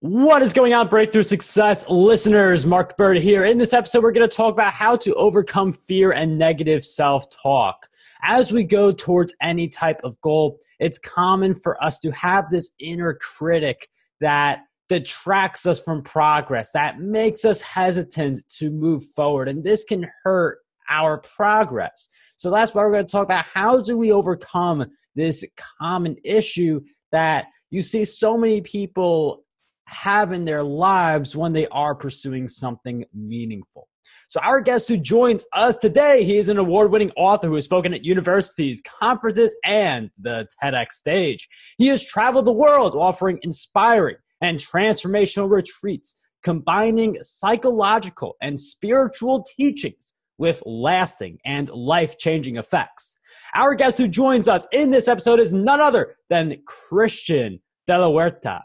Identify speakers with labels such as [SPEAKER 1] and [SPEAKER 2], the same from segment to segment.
[SPEAKER 1] What is going on, Breakthrough Success listeners? Mark Bird here. In this episode, we're going to talk about how to overcome fear and negative self talk. As we go towards any type of goal, it's common for us to have this inner critic that detracts us from progress, that makes us hesitant to move forward. And this can hurt our progress. So that's why we're going to talk about how do we overcome this common issue that you see so many people have in their lives when they are pursuing something meaningful. So, our guest who joins us today, he is an award winning author who has spoken at universities, conferences, and the TEDx stage. He has traveled the world offering inspiring and transformational retreats, combining psychological and spiritual teachings with lasting and life changing effects. Our guest who joins us in this episode is none other than Christian De La Huerta.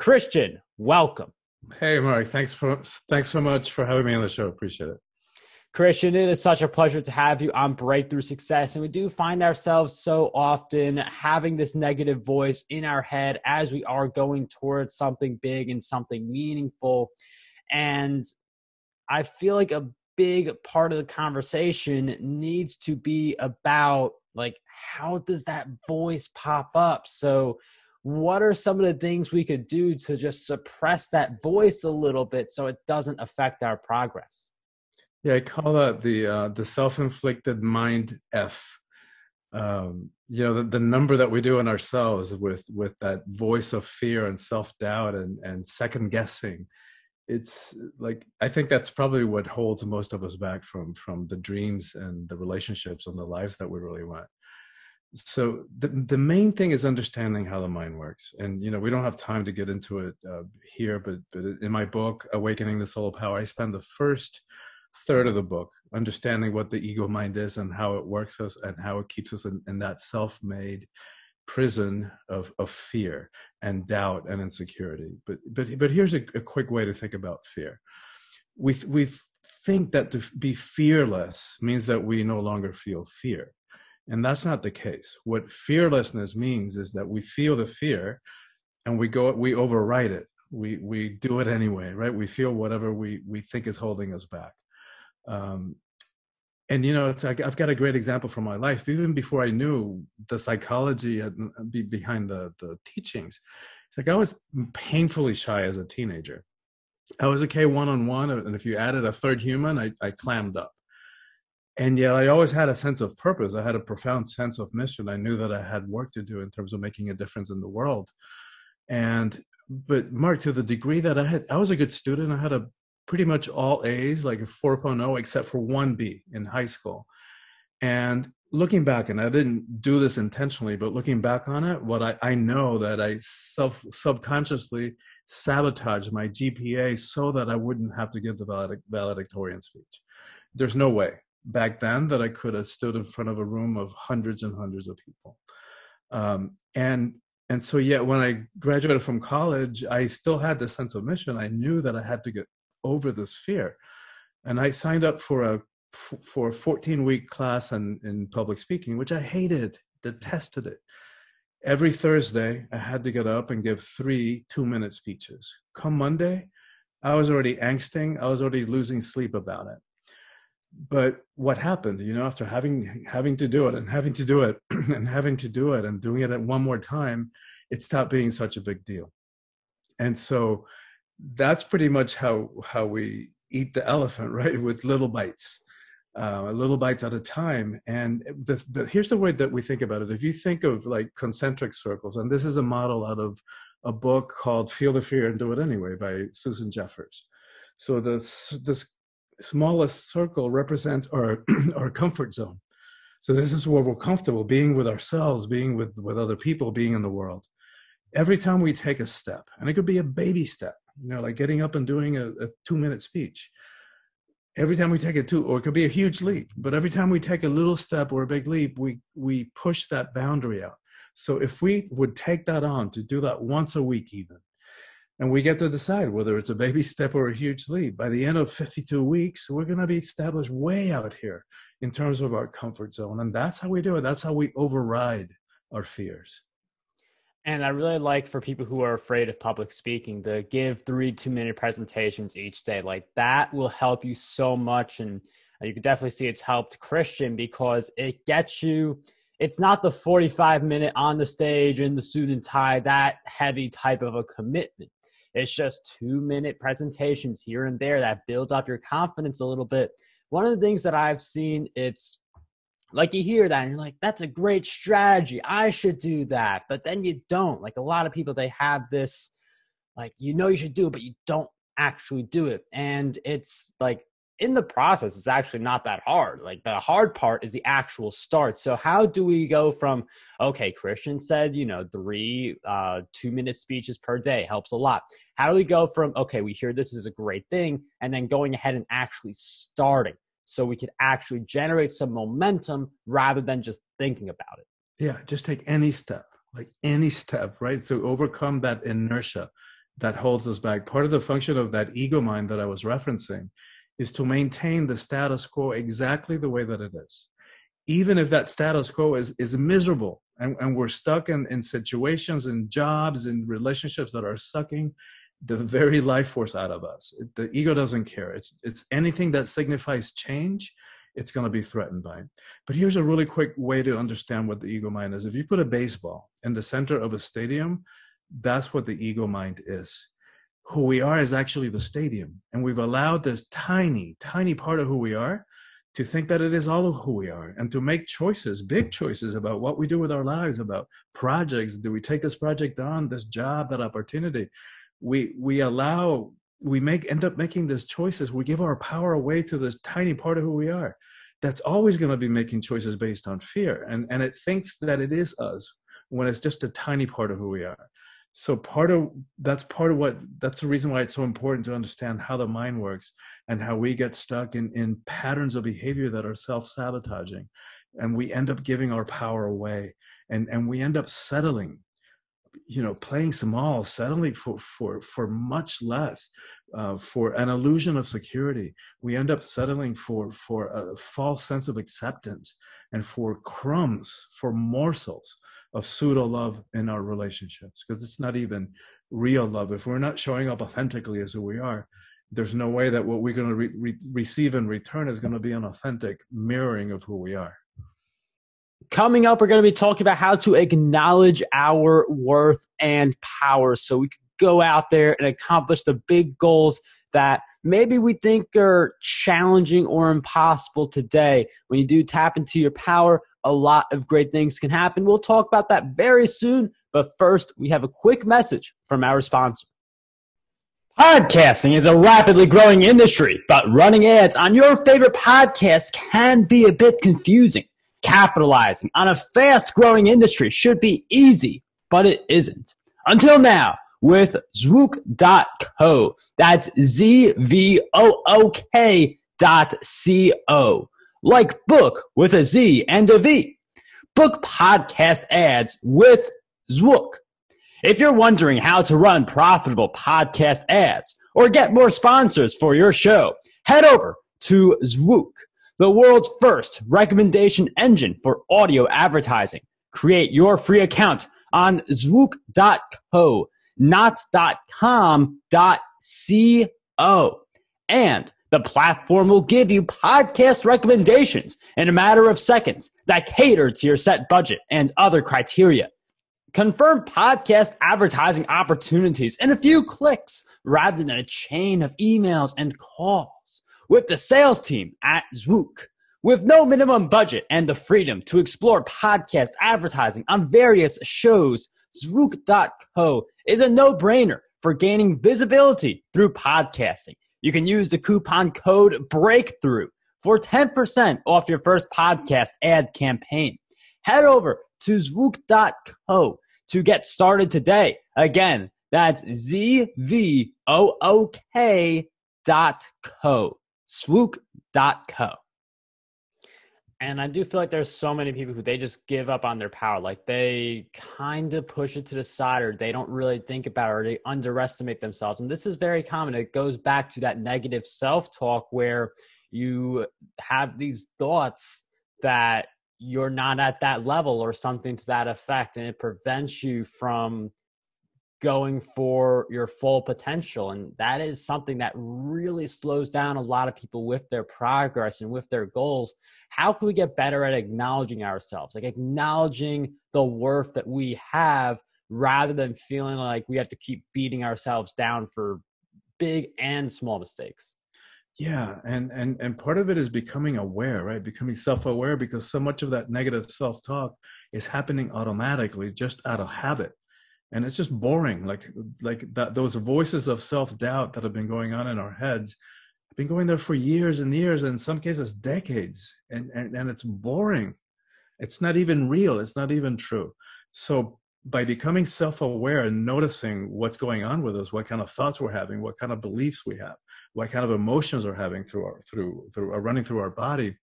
[SPEAKER 1] Christian, welcome.
[SPEAKER 2] Hey, Mark. Thanks for thanks so much for having me on the show. Appreciate it.
[SPEAKER 1] Christian, it is such a pleasure to have you on Breakthrough Success. And we do find ourselves so often having this negative voice in our head as we are going towards something big and something meaningful. And I feel like a big part of the conversation needs to be about like, how does that voice pop up? So, what are some of the things we could do to just suppress that voice a little bit so it doesn't affect our progress?
[SPEAKER 2] Yeah i call that the uh, the self-inflicted mind f. Um, you know the, the number that we do in ourselves with with that voice of fear and self-doubt and and second guessing it's like i think that's probably what holds most of us back from from the dreams and the relationships and the lives that we really want so the the main thing is understanding how the mind works. And you know we don't have time to get into it uh, here but but in my book awakening the soul power i spend the first third of the book understanding what the ego mind is and how it works us and how it keeps us in, in that self-made prison of of fear and doubt and insecurity. But but but here's a, a quick way to think about fear. We we think that to be fearless means that we no longer feel fear and that's not the case. What fearlessness means is that we feel the fear and we go we override it. We we do it anyway, right? We feel whatever we we think is holding us back. Um, and you know, it's like I've got a great example from my life. Even before I knew the psychology behind the the teachings, it's like I was painfully shy as a teenager. I was okay one on one, and if you added a third human, I, I clammed up and yet I always had a sense of purpose. I had a profound sense of mission. I knew that I had work to do in terms of making a difference in the world. And but Mark, to the degree that I had, I was a good student. I had a pretty much all A's, like a 4.0, except for one B in high school. And looking back, and I didn't do this intentionally, but looking back on it, what I, I know that I self subconsciously sabotaged my GPA so that I wouldn't have to give the valedictorian speech. There's no way back then that I could have stood in front of a room of hundreds and hundreds of people. Um, and and so yeah, when I graduated from college, I still had this sense of mission. I knew that I had to get over this fear, and I signed up for a for a 14 week class in, in public speaking, which I hated, detested it. Every Thursday, I had to get up and give three two minute speeches. Come Monday, I was already angsting. I was already losing sleep about it but what happened you know after having having to do it and having to do it and having to do it and doing it at one more time it stopped being such a big deal. And so that's pretty much how how we eat the elephant right with little bites uh, little bites at a time. And the, the, here's the way that we think about it. If you think of like concentric circles and this is a model out of a book called feel the fear and do it anyway by susan jeffers. So this this smallest circle represents our our comfort zone. So this is where we're comfortable being with ourselves being with with other people being in the world. Every time we take a step and it could be a baby step you know like getting up and doing a, a two minute speech. Every time we take a two or it could be a huge leap but every time we take a little step or a big leap we we push that boundary out. So if we would take that on to do that once a week even and we get to decide whether it's a baby step or a huge leap. By the end of 52 weeks, we're going to be established way out here in terms of our comfort zone. And that's how we do it. That's how we override our fears.
[SPEAKER 1] And I really like for people who are afraid of public speaking to give three two minute presentations each day. Like that will help you so much. And you can definitely see it's helped Christian because it gets you, it's not the 45 minute on the stage in the suit and tie, that heavy type of a commitment. It's just two minute presentations here and there that build up your confidence a little bit. One of the things that I've seen, it's like you hear that and you're like that's a great strategy. I should do that. But then you don't. Like a lot of people they have this like you know you should do it but you don't actually do it. And it's like in the process it's actually not that hard like the hard part is the actual start so how do we go from okay christian said you know three uh two minute speeches per day helps a lot how do we go from okay we hear this is a great thing and then going ahead and actually starting so we could actually generate some momentum rather than just thinking about it.
[SPEAKER 2] Yeah, just take any step, like any step, right? So overcome that inertia that holds us back. Part of the function of that ego mind that I was referencing is to maintain the status quo exactly the way that it is. Even if that status quo is, is miserable and, and we're stuck in, in situations and jobs and relationships that are sucking the very life force out of us. The ego doesn't care. It's it's anything that signifies change, it's going to be threatened by. It. But here's a really quick way to understand what the ego mind is. If you put a baseball in the center of a stadium, that's what the ego mind is. Who we are is actually the stadium, and we've allowed this tiny, tiny part of who we are to think that it is all of who we are and to make choices, big choices about what we do with our lives, about projects. Do we take this project on, this job, that opportunity? we we allow we make end up making these choices we give our power away to this tiny part of who we are that's always going to be making choices based on fear and and it thinks that it is us when it's just a tiny part of who we are so part of that's part of what that's the reason why it's so important to understand how the mind works and how we get stuck in in patterns of behavior that are self-sabotaging. And we end up giving our power away. And and we end up settling you know playing small settling for for for much less uh, for an illusion of security. We end up settling for for a false sense of acceptance and for crumbs for morsels of pseudo love in our relationships because it's not even real love. If we're not showing up authentically as who we are there's no way that what we're going to re- re- receive in return is going to be an authentic mirroring of who we are
[SPEAKER 1] Coming up, we're going to be talking about how to acknowledge our worth and power so we can go out there and accomplish the big goals that maybe we think are challenging or impossible today. When you do tap into your power, a lot of great things can happen. We'll talk about that very soon. But first, we have a quick message from our sponsor. Podcasting is a rapidly growing industry, but running ads on your favorite podcast can be a bit confusing. Capitalizing on a fast growing industry should be easy, but it isn't. Until now, with Zvook.co. That's Z V O O K dot C O. Like book with a Z and a V. Book podcast ads with Zvook. If you're wondering how to run profitable podcast ads or get more sponsors for your show, head over to Zvook the world's first recommendation engine for audio advertising. Create your free account on zvook.co, not .com, .co. And the platform will give you podcast recommendations in a matter of seconds that cater to your set budget and other criteria. Confirm podcast advertising opportunities in a few clicks rather than a chain of emails and calls with the sales team at Zvook. With no minimum budget and the freedom to explore podcast advertising on various shows, Zvook.co is a no-brainer for gaining visibility through podcasting. You can use the coupon code BREAKTHROUGH for 10% off your first podcast ad campaign. Head over to Zvook.co to get started today. Again, that's Z-V-O-O-K dot co zvook.co. And I do feel like there's so many people who they just give up on their power. Like they kind of push it to the side or they don't really think about it or they underestimate themselves. And this is very common. It goes back to that negative self talk where you have these thoughts that you're not at that level or something to that effect and it prevents you from going for your full potential and that is something that really slows down a lot of people with their progress and with their goals. How can we get better at acknowledging ourselves? Like acknowledging the worth that we have rather than feeling like we have to keep beating ourselves down for big and small mistakes.
[SPEAKER 2] Yeah and and and part of it is becoming aware right? Becoming self-aware because so much of that negative self-talk is happening automatically just out of habit and it's just boring. Like like that those voices of self-doubt that have been going on in our heads have been going there for years and years and in some cases decades. And and, and it's boring. It's not even real. It's not even true. So by becoming self-aware and noticing what's going on with us what kind of thoughts we're having what kind of beliefs we have what kind of emotions we're having through our through through are running through our body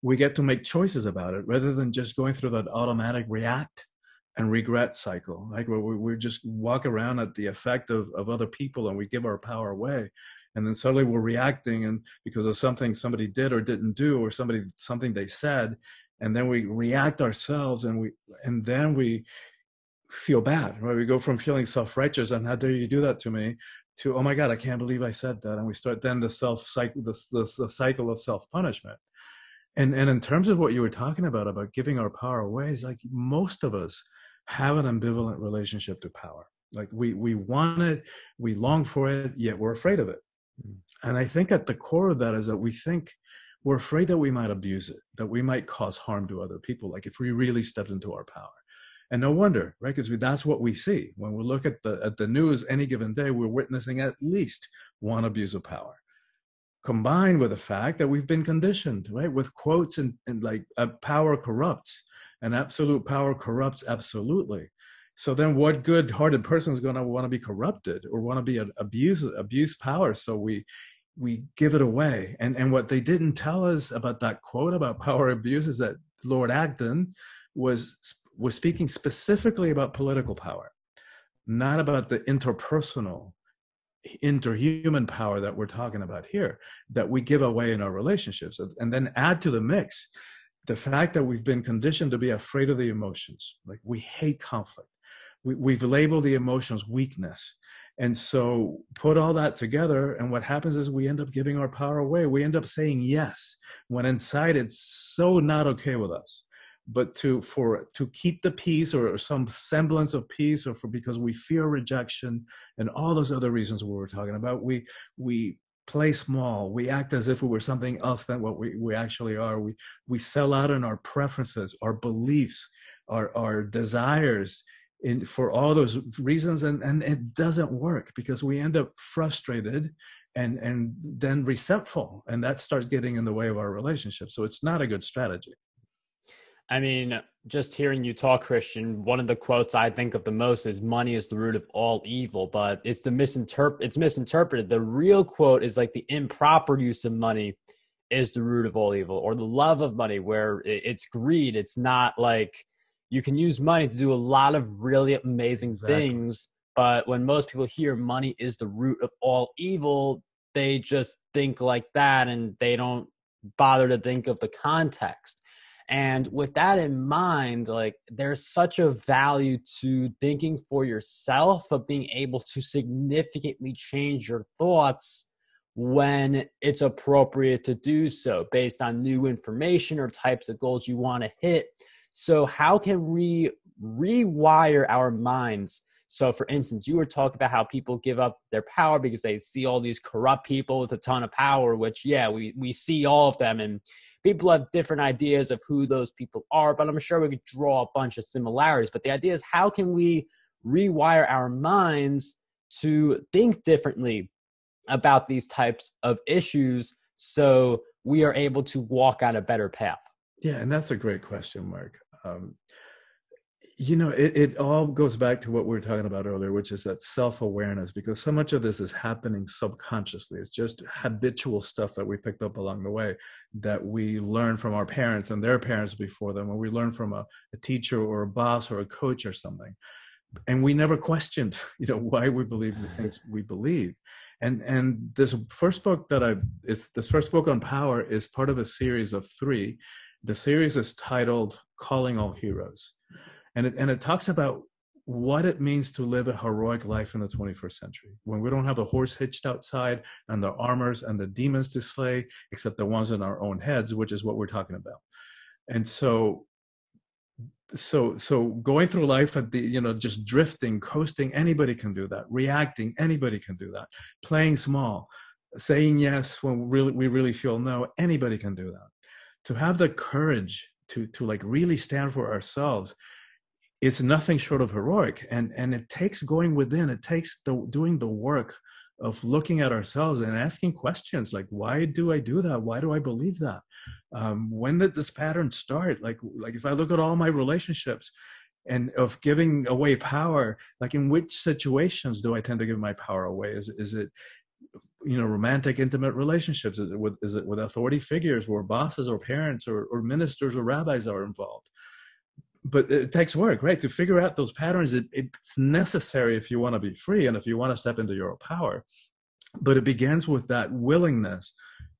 [SPEAKER 2] we get to make choices about it rather than just going through that automatic react and regret cycle like we, we just walk around at the effect of, of other people and we give our power away. And then suddenly we're reacting and because of something somebody did or didn't do or somebody something they said and then we react ourselves and we and then we feel bad right? We go from feeling self-righteous and how dare you do that to me to oh my god i can't believe i said that. And we start then the self cycle the, the, the cycle of self-punishment. And and in terms of what you were talking about about giving our power away is like most of us have an ambivalent relationship to power. Like we we want it, we long for it, yet we're afraid of it. Mm. And I think at the core of that is that we think we're afraid that we might abuse it, that we might cause harm to other people. Like if we really stepped into our power. And no wonder, right? Because that's what we see when we look at the at the news any given day. We're witnessing at least one abuse of power, combined with the fact that we've been conditioned, right, with quotes and, and like uh, power corrupts and absolute power corrupts absolutely. So then what good hearted person is going to want to be corrupted or want to be abuse abuse power? So we we give it away. And and what they didn't tell us about that quote about power abuse is that lord acton was was speaking specifically about political power not about the interpersonal interhuman power that we're talking about here that we give away in our relationships. And then add to the mix the fact that we've been conditioned to be afraid of the emotions like we hate conflict. We, we've labeled the emotions weakness. And so put all that together and what happens is we end up giving our power away. We end up saying yes when inside it's so not okay with us. But to for to keep the peace or, some semblance of peace or for because we fear rejection and all those other reasons we were talking about we we play small. We act as if we were something else than what we, we actually are. We we sell out on our preferences, our beliefs, our our desires in for all those reasons and, and it doesn't work because we end up frustrated and and then resentful and that starts getting in the way of our relationship. So it's not a good strategy.
[SPEAKER 1] I mean, just hearing you talk, Christian, one of the quotes I think of the most is "Money is the root of all evil," but it's the misinterpret. It's misinterpreted. The real quote is like the improper use of money is the root of all evil, or the love of money, where it's greed. It's not like you can use money to do a lot of really amazing exactly. things, but when most people hear money is the root of all evil, they just think like that, and they don't bother to think of the context. And with that in mind, like there's such a value to thinking for yourself of being able to significantly change your thoughts when it's appropriate to do so based on new information or types of goals you want to hit. So, how can we rewire our minds? So, for instance, you were talking about how people give up their power because they see all these corrupt people with a ton of power, which, yeah, we, we see all of them. And people have different ideas of who those people are, but I'm sure we could draw a bunch of similarities. But the idea is how can we rewire our minds to think differently about these types of issues so we are able to walk on a better path?
[SPEAKER 2] Yeah, and that's a great question, Mark. Um, you know it, it all goes back to what we were talking about earlier which is that self-awareness because so much of this is happening subconsciously. It's just habitual stuff that we picked up along the way that we learn from our parents and their parents before them or we learn from a, a teacher or a boss or a coach or something. And we never questioned you know why we believe the things we believe. And and this first book that i it's this first book on power is part of a series of three. The series is titled Calling All Heroes. And it, and it talks about what it means to live a heroic life in the 21st century. When we don't have a horse hitched outside and the armors and the demons to slay except the ones in our own heads which is what we're talking about. And so so so going through life at the you know just drifting coasting anybody can do that. Reacting anybody can do that. Playing small saying yes when really, we really feel no anybody can do that. To have the courage to to like really stand for ourselves it's nothing short of heroic and and it takes going within it takes the doing the work of looking at ourselves and asking questions like why do i do that? Why do i believe that? Um, when did this pattern start? Like like if i look at all my relationships and of giving away power like in which situations do i tend to give my power away? Is is it you know romantic intimate relationships? Is it with is it with authority figures where bosses or parents or, or ministers or rabbis are involved but it takes work, right? To figure out those patterns, it, it's necessary if you want to be free and if you want to step into your power. But it begins with that willingness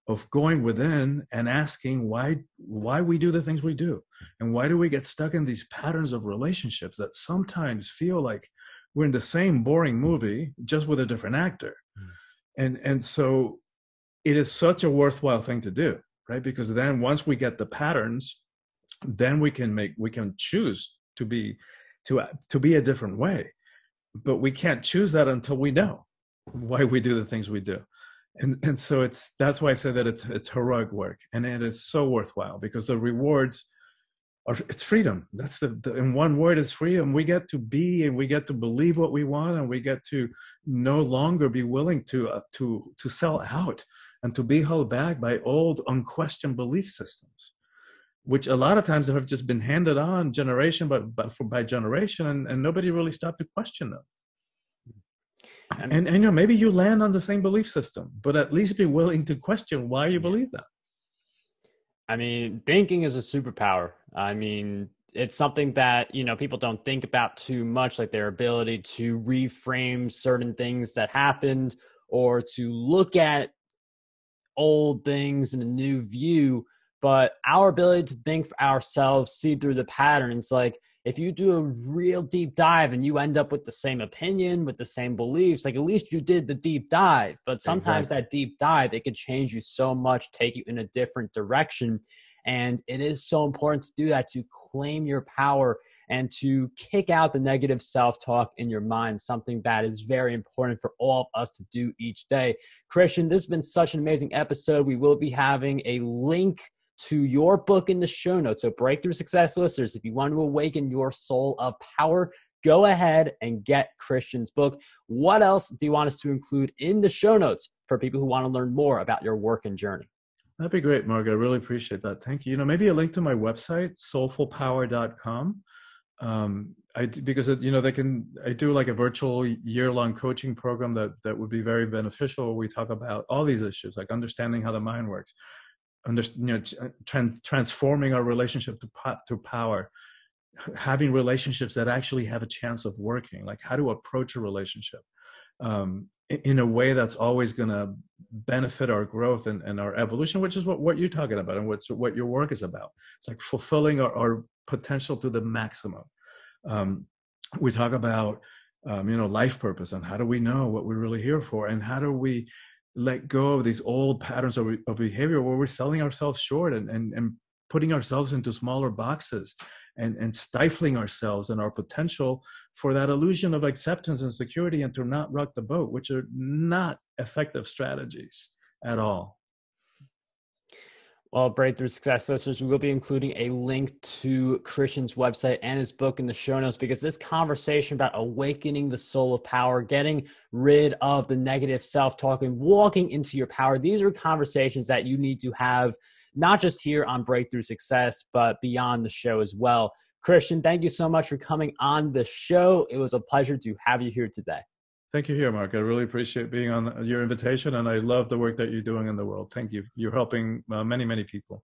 [SPEAKER 2] of going within and asking why why we do the things we do and why do we get stuck in these patterns of relationships that sometimes feel like we're in the same boring movie just with a different actor mm. and and so it is such a worthwhile thing to do right because then once we get the patterns then we can make we can choose to be to to be a different way. But we can't choose that until we know why we do the things we do. And and so it's that's why i say that it's it's heroic work. And it is so worthwhile because the rewards are it's freedom. That's the, the in one word it's freedom. We get to be and we get to believe what we want and we get to no longer be willing to uh, to to sell out and to be held back by old unquestioned belief systems which a lot of times have just been handed on generation but for, by generation and, and nobody really stopped to question them. And, and, and you know maybe you land on the same belief system but at least be willing to question why you believe that.
[SPEAKER 1] I mean thinking is a superpower. I mean it's something that you know people don't think about too much like their ability to reframe certain things that happened or to look at old things in a new view but our ability to think for ourselves, see through the patterns, like if you do a real deep dive and you end up with the same opinion, with the same beliefs, like at least you did the deep dive. But sometimes exactly. that deep dive, it could change you so much, take you in a different direction. And it is so important to do that to claim your power and to kick out the negative self talk in your mind, something that is very important for all of us to do each day. Christian, this has been such an amazing episode. We will be having a link to your book in the show notes. So, Breakthrough Success listeners, if you want to awaken your soul of power, go ahead and get Christian's book. What else do you want us to include in the show notes for people who want to learn more about your work and journey?
[SPEAKER 2] That'd be great, Mark. I really appreciate that. Thank you. You know, maybe a link to my website, soulfulpower.com. Um, I because it, you know they can I do like a virtual year long coaching program that that would be very beneficial. We talk about all these issues like understanding how the mind works, under, you know, trans, transforming our relationship to, to power, having relationships that actually have a chance of working, like how to approach a relationship um, in a way that's always going to benefit our growth and, and, our evolution, which is what, what you're talking about and what's, what your work is about. It's like fulfilling our, our potential to the maximum. Um, we talk about um, you know life purpose and how do we know what we're really here for and how do we let go of these old patterns of, of behavior where we're selling ourselves short and, and, and putting ourselves into smaller boxes and, and stifling ourselves and our potential for that illusion of acceptance and security and to not rock the boat, which are not effective strategies at all.
[SPEAKER 1] Well, Breakthrough Success listeners, we will be including a link to Christian's website and his book in the show notes because this conversation about awakening the soul of power, getting rid of the negative self talk, and walking into your power, these are conversations that you need to have not just here on Breakthrough Success, but beyond the show as well. Christian, thank you so much for coming on the show. It was a pleasure to have you here today.
[SPEAKER 2] Thank you here, Mark. I really appreciate being on your invitation, and I love the work that you're doing in the world. Thank you. You're helping uh, many, many people.